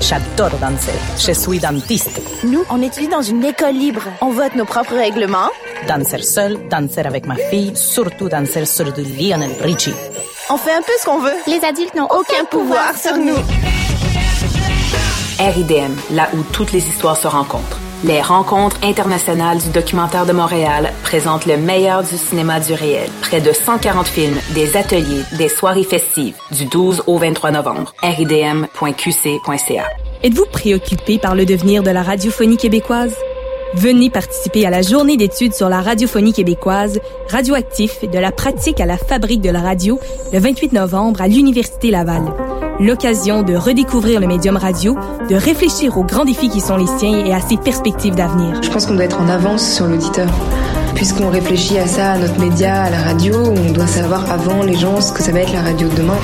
J'adore danser. Je suis dentiste. Nous, on étudie dans une école libre. On vote nos propres règlements. Danser seul, danser avec ma fille, surtout danser sur du Lionel Richie. On fait un peu ce qu'on veut. Les adultes n'ont aucun, pouvoir, sur nous. RIDM, là où toutes les histoires se rencontrent. Les rencontres internationales du documentaire de Montréal présentent le meilleur du cinéma du réel. Près de 140 films, des ateliers, des soirées festives, du 12 au 23 novembre. ridm.qc.ca. Êtes-vous préoccupé par le devenir de la radiophonie québécoise? Venez participer à la journée d'études sur la radiophonie québécoise, radioactif de la pratique à la fabrique de la radio, le 28 novembre à l'Université Laval l'occasion de redécouvrir le médium radio, de réfléchir aux grands défis qui sont les siens et à ses perspectives d'avenir. Je pense qu'on doit être en avance sur l'auditeur. Puisqu'on réfléchit à ça, à notre média, à la radio, on doit savoir avant les gens ce que ça va être la radio de demain.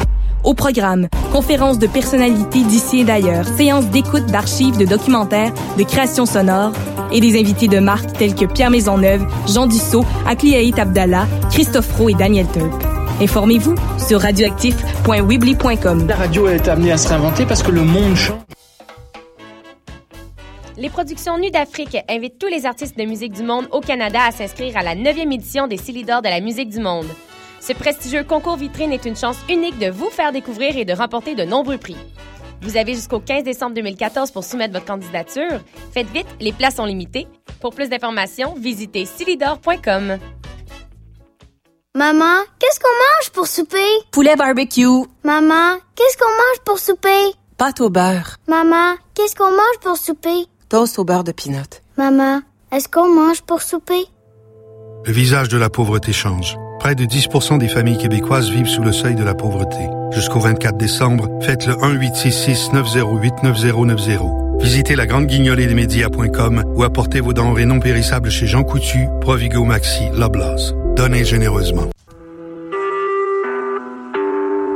Au programme, conférences de personnalités d'ici et d'ailleurs, séances d'écoute d'archives, de documentaires, de créations sonores et des invités de marque tels que Pierre Maisonneuve, Jean Dussault, Akliaït Abdallah, Christophe Roux et Daniel Teup. Informez-vous sur radioactif.wibly.com. La radio est amenée à se réinventer parce que le monde change. Les productions Nues d'Afrique invitent tous les artistes de musique du monde au Canada à s'inscrire à la 9e édition des Silidor de la musique du monde. Ce prestigieux concours vitrine est une chance unique de vous faire découvrir et de remporter de nombreux prix. Vous avez jusqu'au 15 décembre 2014 pour soumettre votre candidature. Faites vite, les places sont limitées. Pour plus d'informations, visitez silidor.com. Maman, qu'est-ce qu'on mange pour souper? Poulet barbecue. Maman, qu'est-ce qu'on mange pour souper? Pâte au beurre. Maman, qu'est-ce qu'on mange pour souper? Toast au beurre de pinot. Maman, est-ce qu'on mange pour souper? Le visage de la pauvreté change. Près de 10% des familles québécoises vivent sous le seuil de la pauvreté. Jusqu'au 24 décembre, faites le 1-866-908-9090. Visitez la grande guignolée des médias.com ou apportez vos denrées non périssables chez Jean Coutu, Provigo Maxi, Loblaws. Donnez généreusement.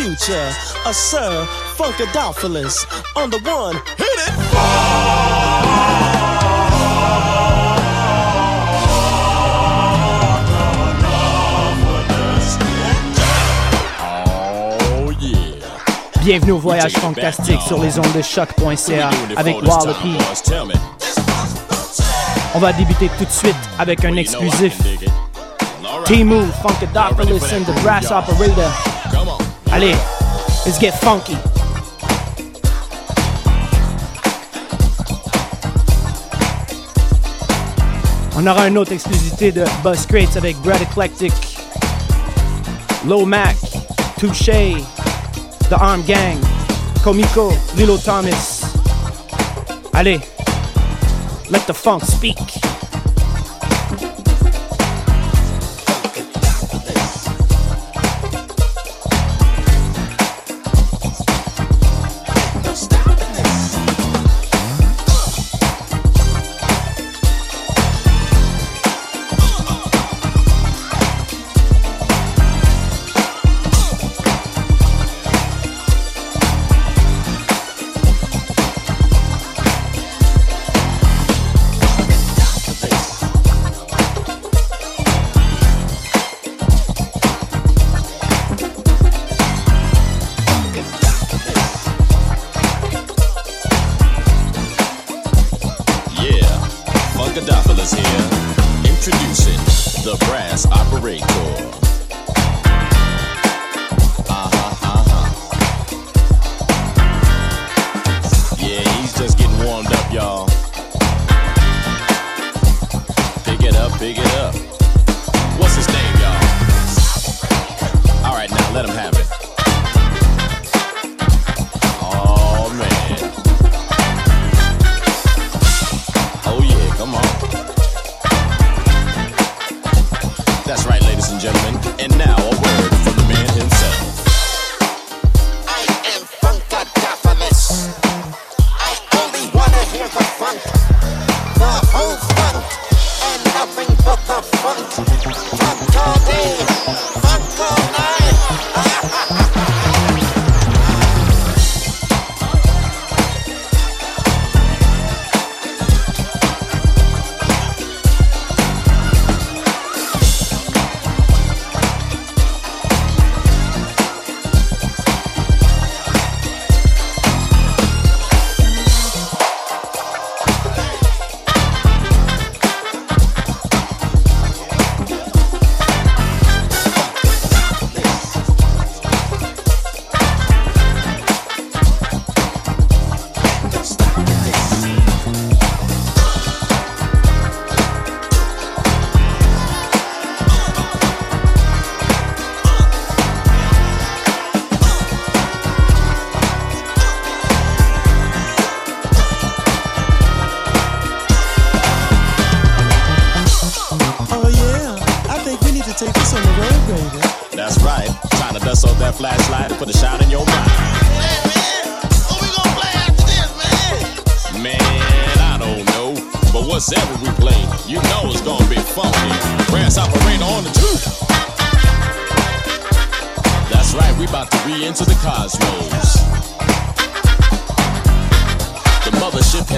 future, a Sir Funkadopoulos on the one. Hit it! Bienvenue au voyage fantastique sur les ondes de choc.ca avec Wallopy. On va débuter tout de suite avec un exclusif T-Move, Funkadopoulos and the Brass Operator. Allez, let's get funky. On aura une autre exclusivité de Buzz Crates avec Brad Eclectic, Low Mac, Touche, The Arm Gang, Komiko, Lilo Thomas. Allez, let the funk speak. let him have it.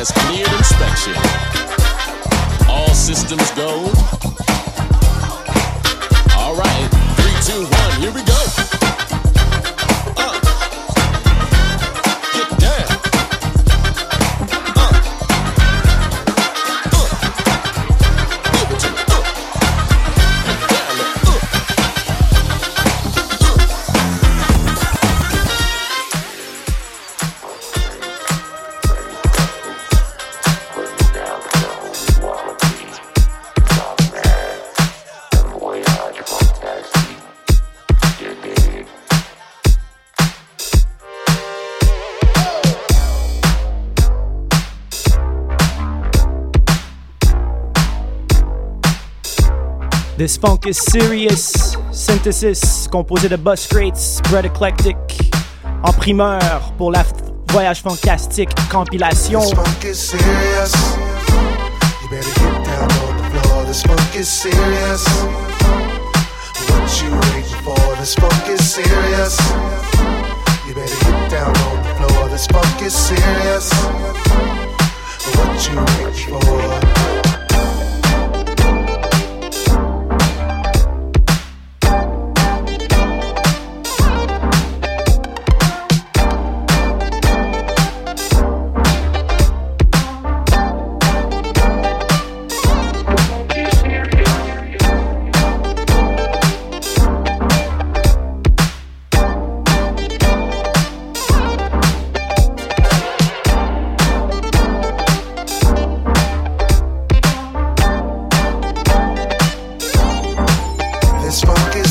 Has cleared inspection. All systems go. Funk is serious. Synthesis composé de Bus Crates, Bread Eclectic. En primeur pour la voyage fantastique compilation. This funk is serious. You better get down on the floor. This funk is serious. What you waiting for? This funk is serious. You better get down on the floor. This funk is serious. What you waiting for?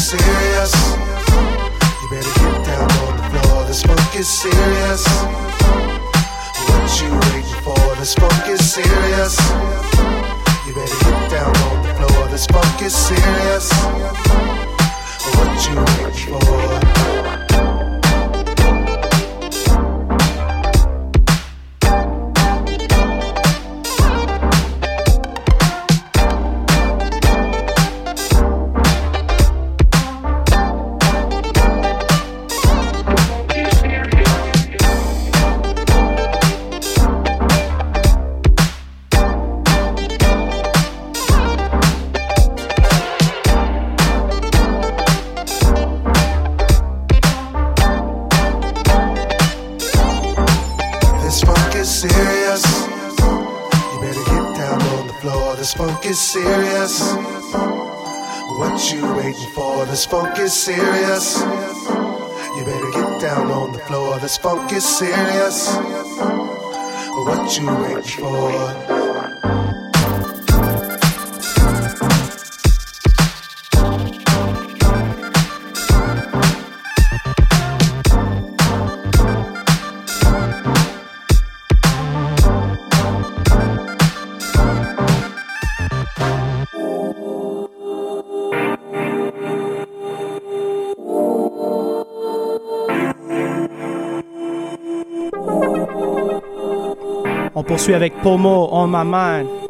Serious. You better get down on the floor. This funk is serious. What you waiting for? This funk is serious. You better get down on the floor. This funk is serious. What you waiting for? Is serious. You better get down on the floor. This funk is serious. What you waiting for? On poursuit avec Pomo on my mind.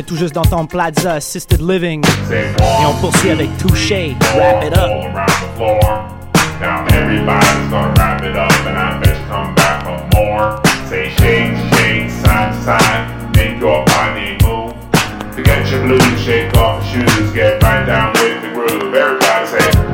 vient tout juste d'entendre Plaza Assisted Living. Et on poursuit avec Touché, Wrap It Up. Now wrap it up your body shake off your shoes, get right down with the groove. Everybody say.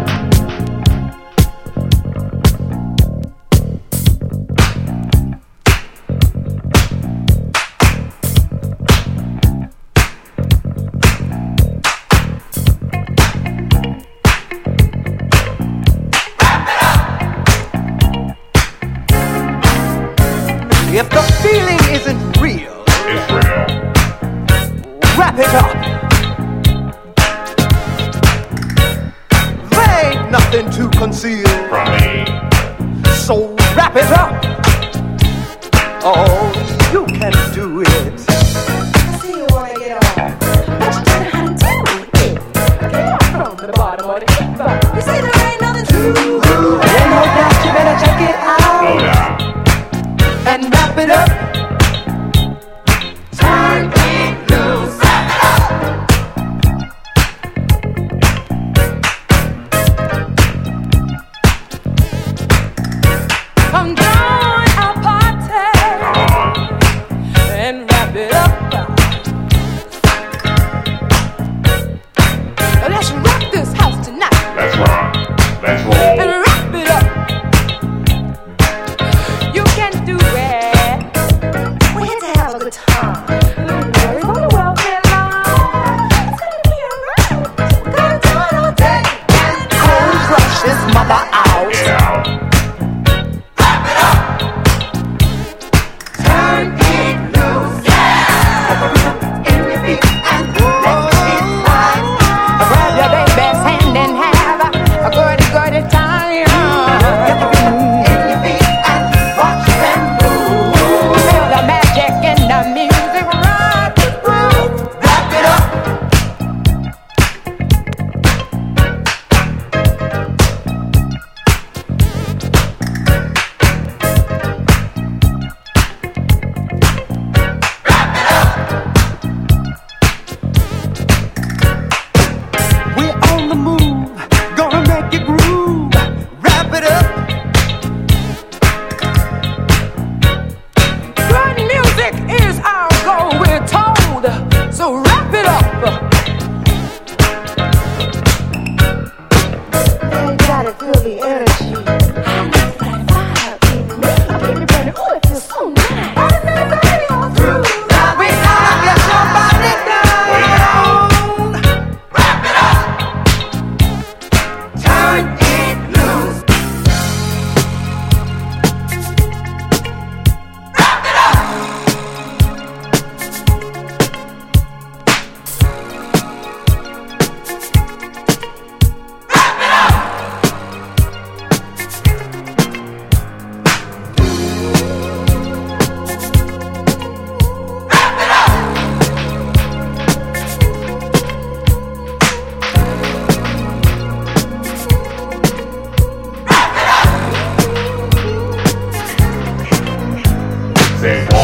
They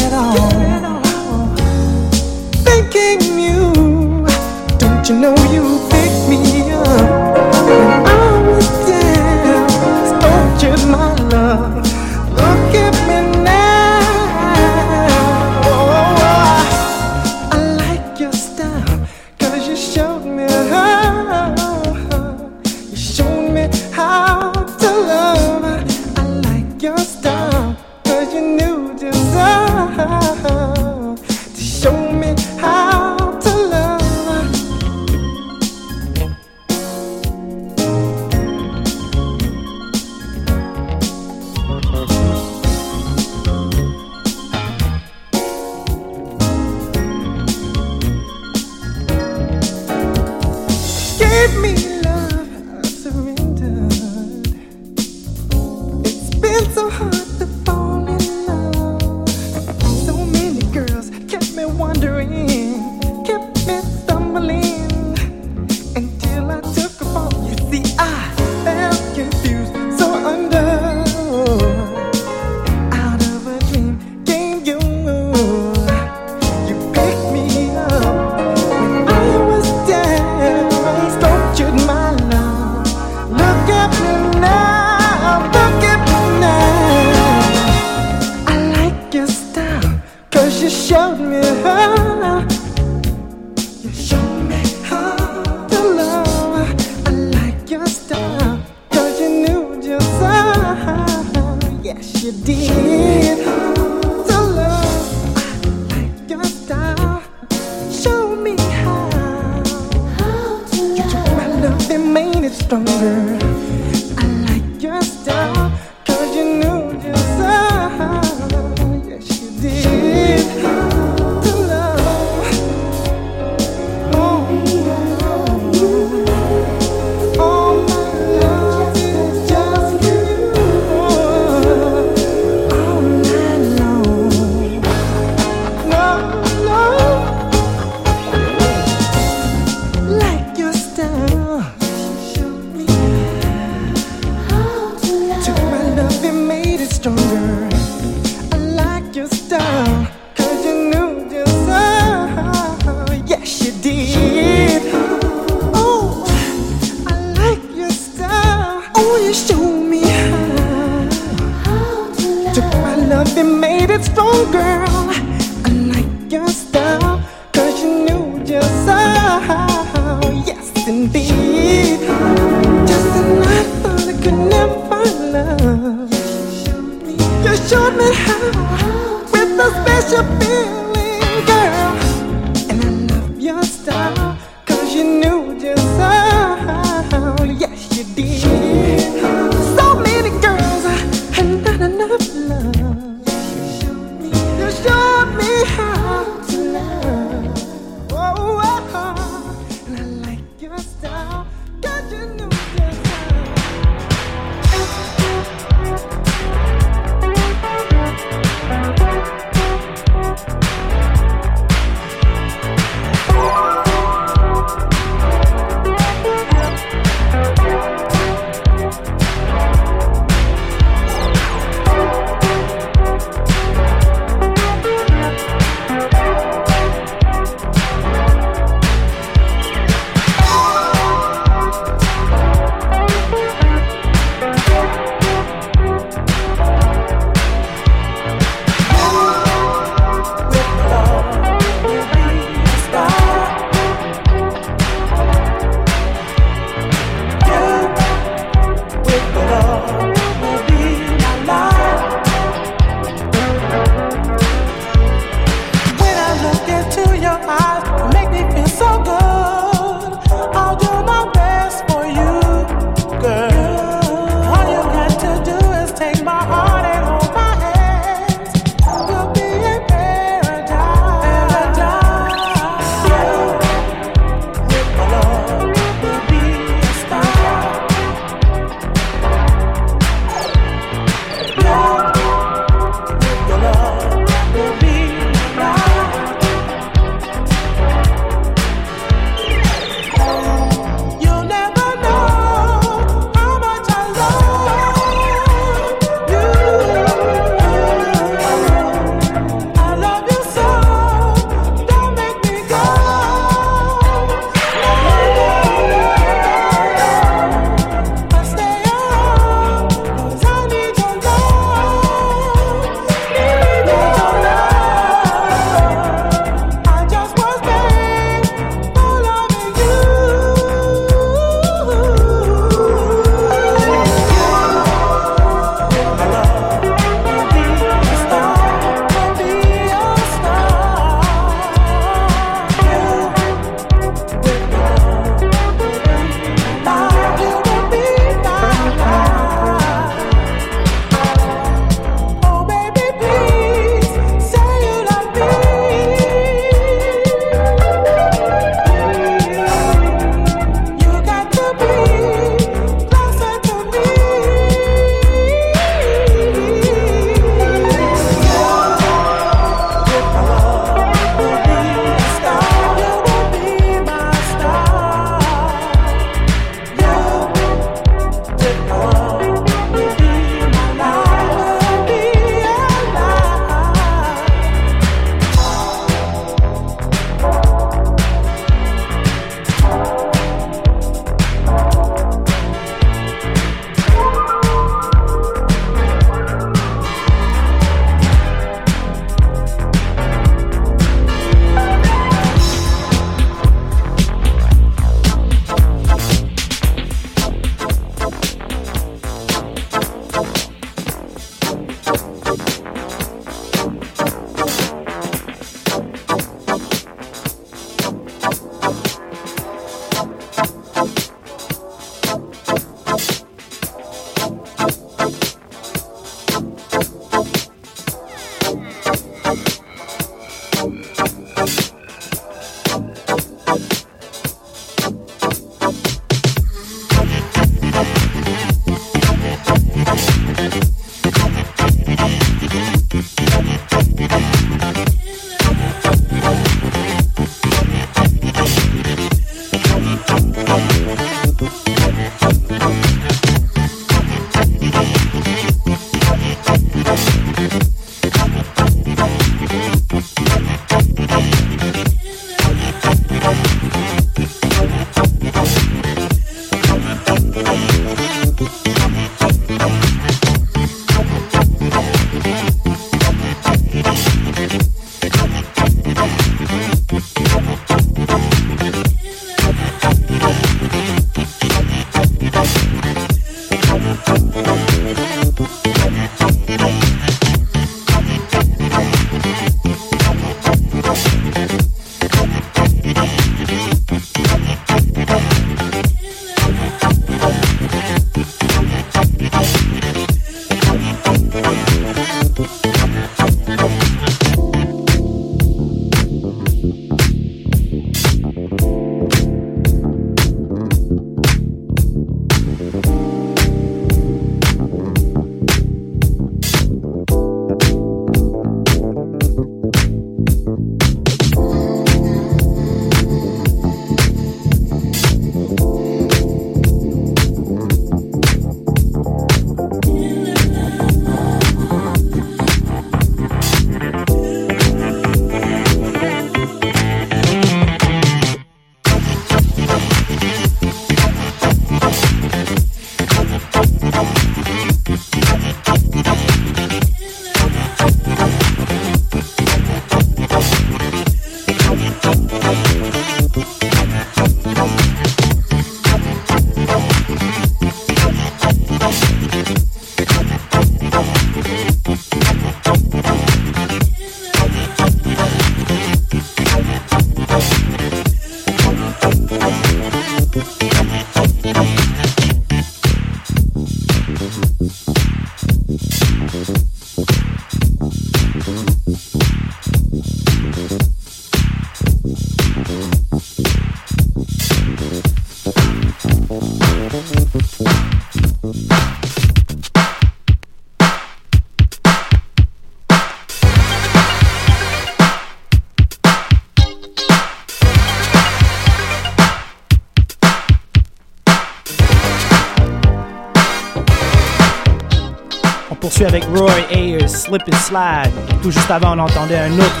poursuit avec Roy Ayers, Slip and Slide. Tout juste avant, on entendait un autre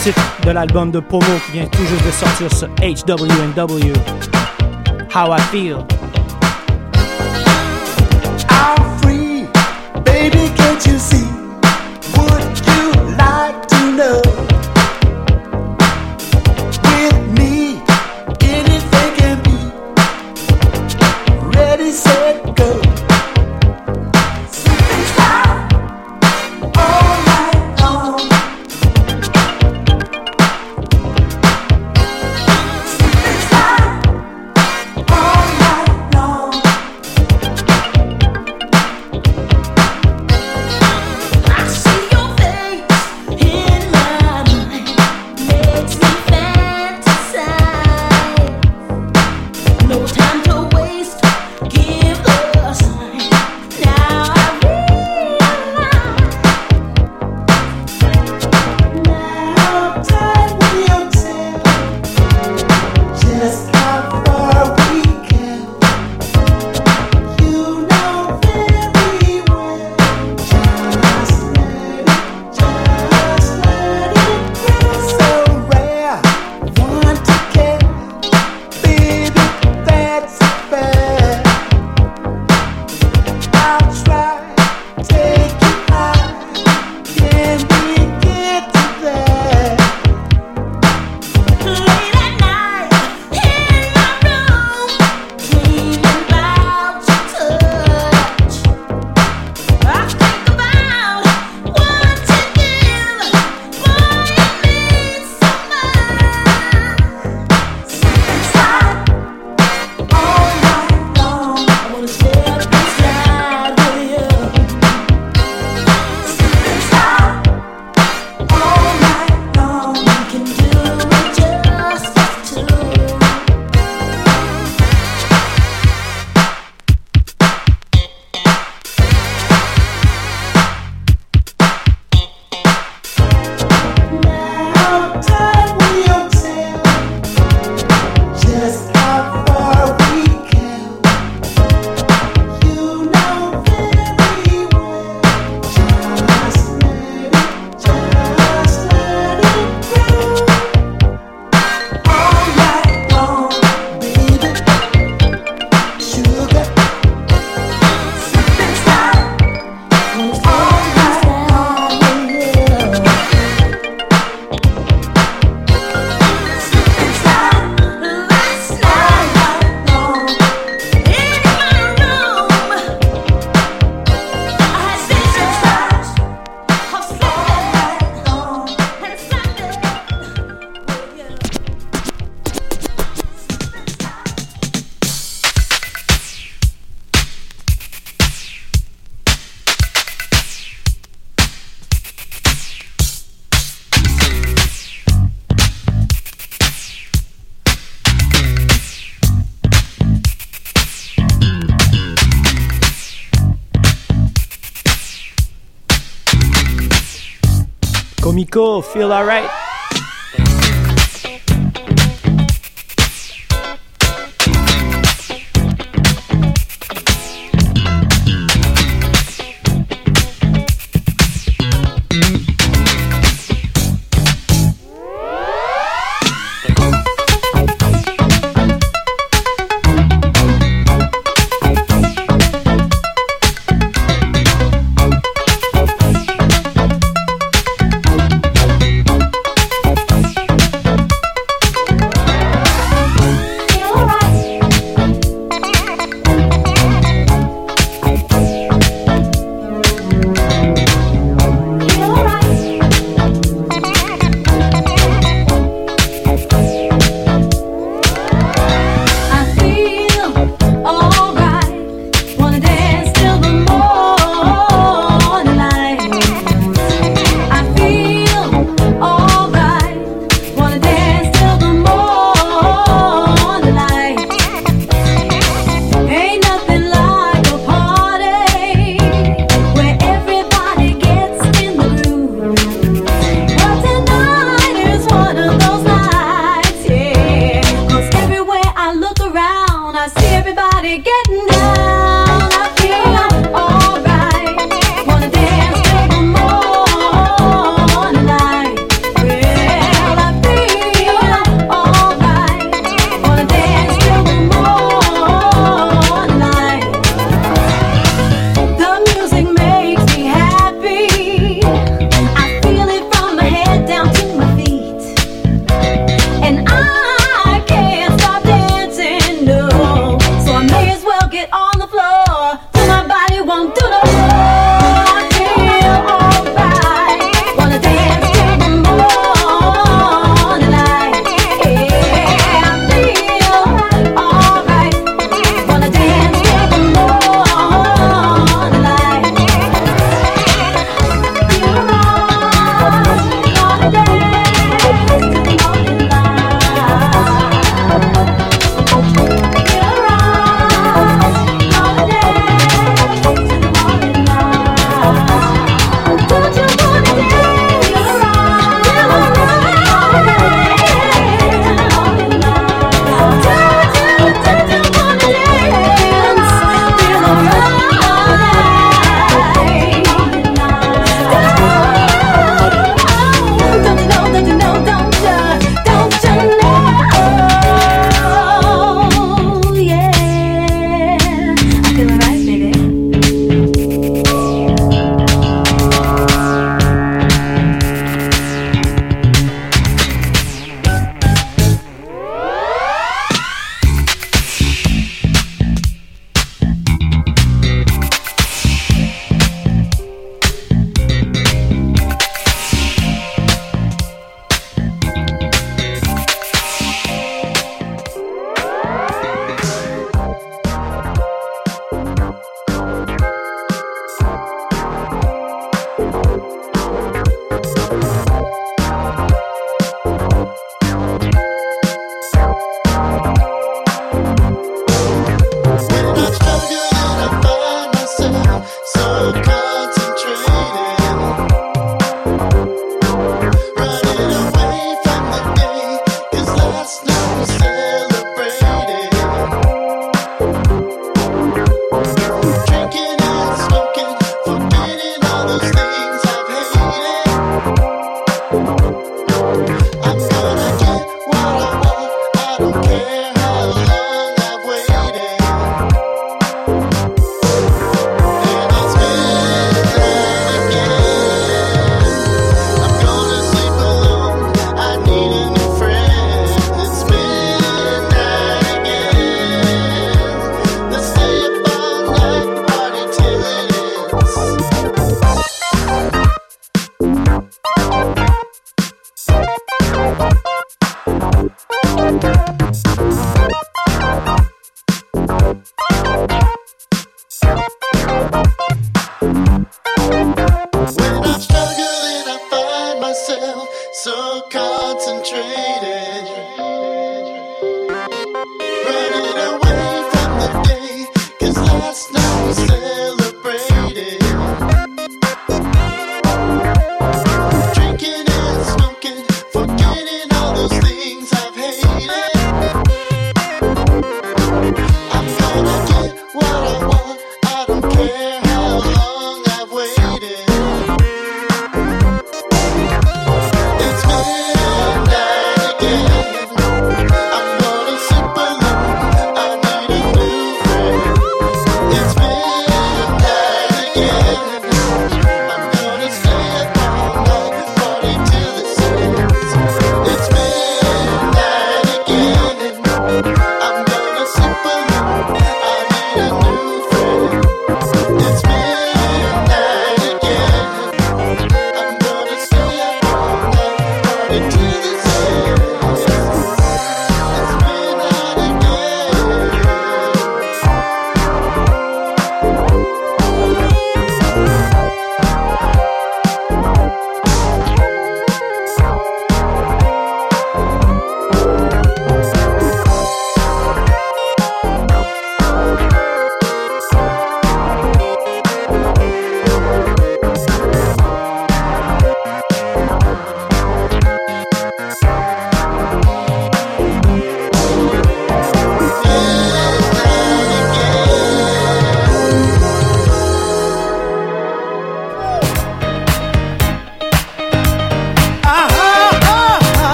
titre de l'album de Pomo qui vient tout juste de sortir sur HWNW. How I Feel. I'm free, baby, can't you see? Komiko, feel alright. I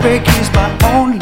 heartbreak is my only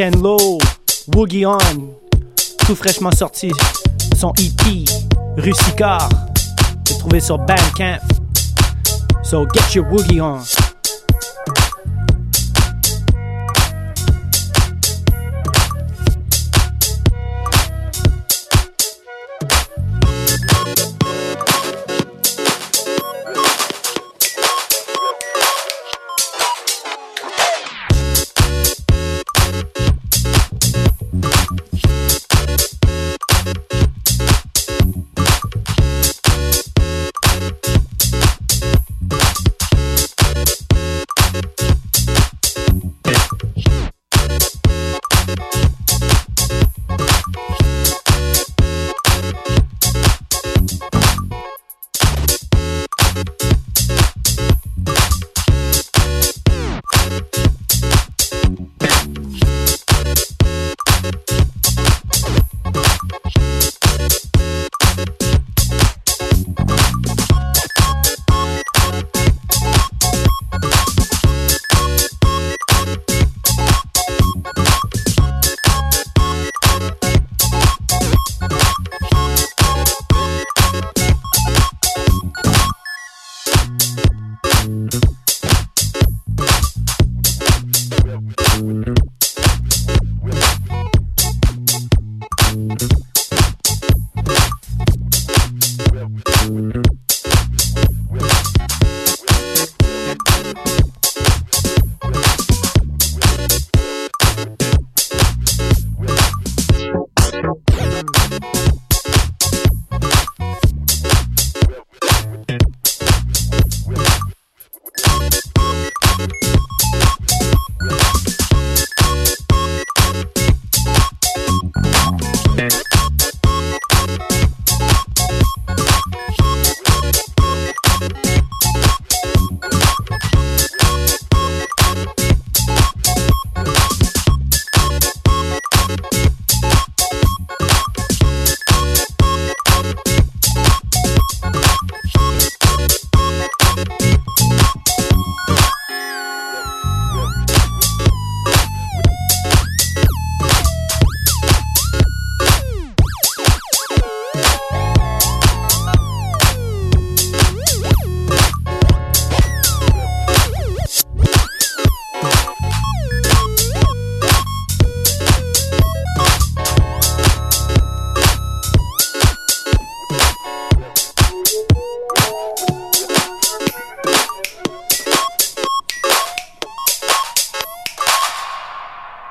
Ken Lo, Woogie On, tout fraîchement sorti, son EP, Russicar, trouvé sur Bandcamp. So get your Woogie On.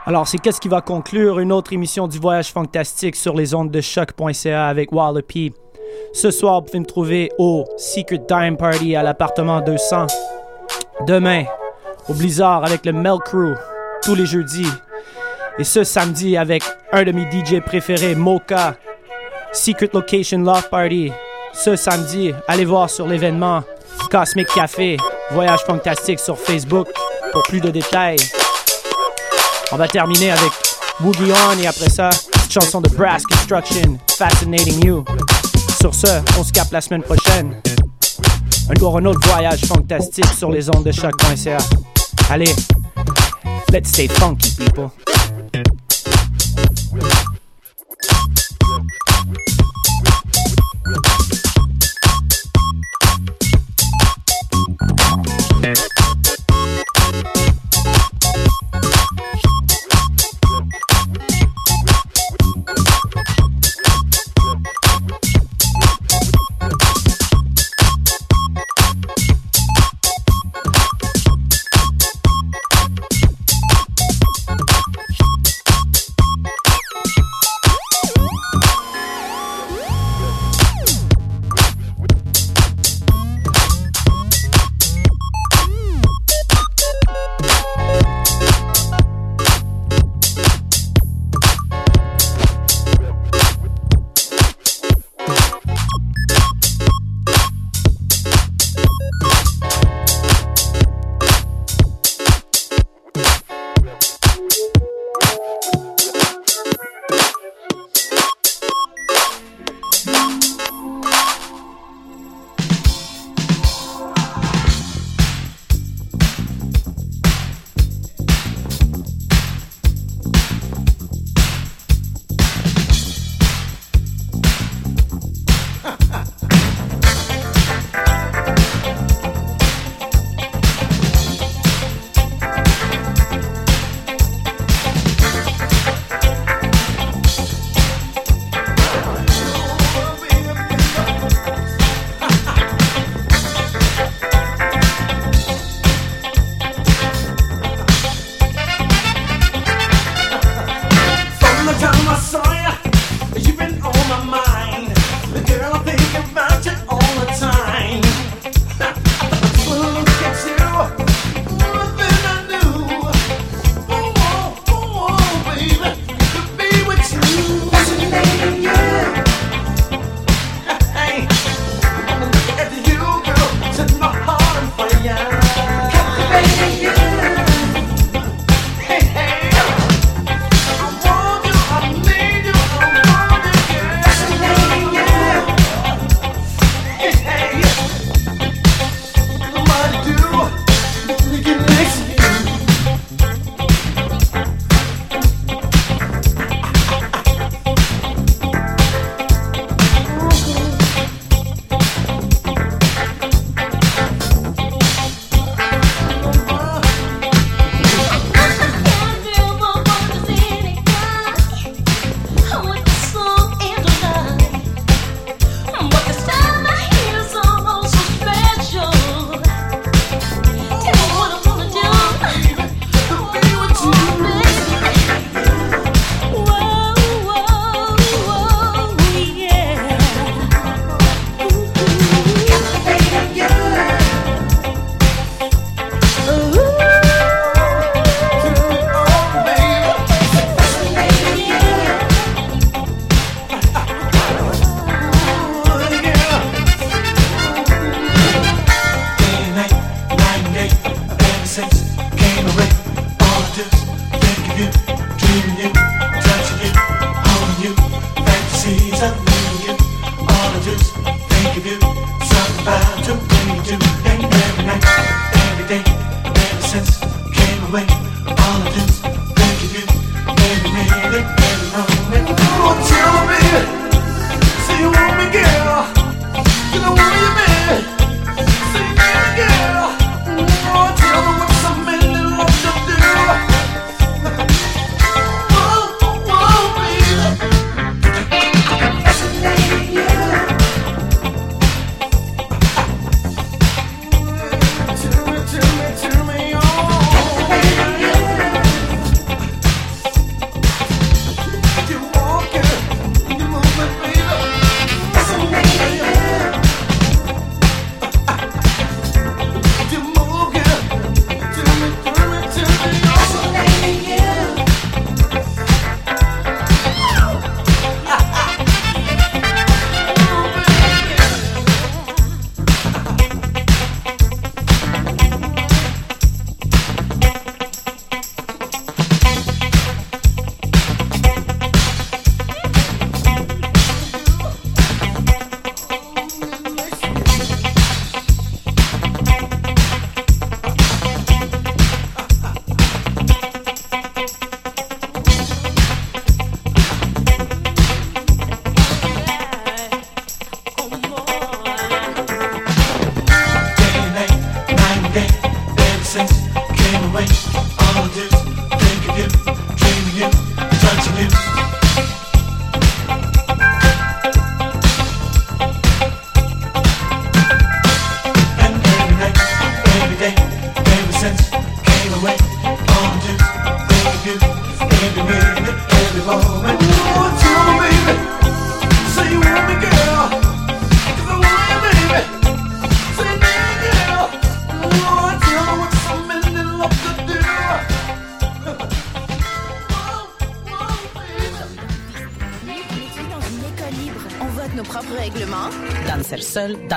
Alors, c'est qu'est-ce qui va conclure une autre émission du Voyage Fantastique sur les ondes de choc.ca avec Wallopy. Ce soir, vous pouvez me trouver au Secret Dime Party à l'appartement 200. Demain, au Blizzard avec le Mel Crew, tous les jeudis. Et ce samedi avec un de mes DJ préférés, Mocha. Secret Location Loft Party. Ce samedi, allez voir sur l'événement Cosmic Café, Voyage Fantastique sur Facebook pour plus de détails. On va terminer avec Boogie On et après ça, chanson de Brass Construction, Fascinating You. Sur ce, on se capte la semaine prochaine. Un un autre voyage fantastique sur les ondes de choc.ca. Allez, let's stay funky, people.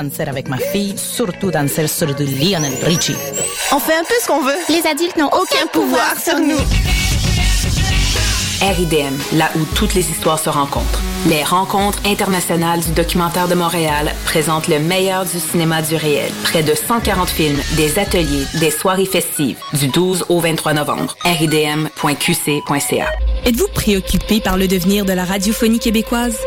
Danser avec ma fille, surtout danser sur du Lionel Richie. On fait un peu ce qu'on veut. Les adultes n'ont Aucun pouvoir sur nous. RIDM, là où toutes les histoires se rencontrent. Les rencontres internationales du documentaire de Montréal présentent le meilleur du cinéma du réel. Près de 140 films, des ateliers, des soirées festives, du 12 au 23 novembre. ridm.qc.ca. Êtes-vous préoccupé par le devenir de la radiophonie québécoise?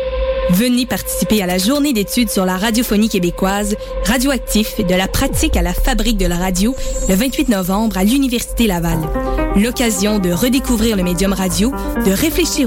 Venez participer à la journée d'études sur la radiophonie québécoise, radioactif de la pratique à la fabrique de la radio, le 28 novembre à l'Université Laval. L'occasion de redécouvrir le médium radio, de réfléchir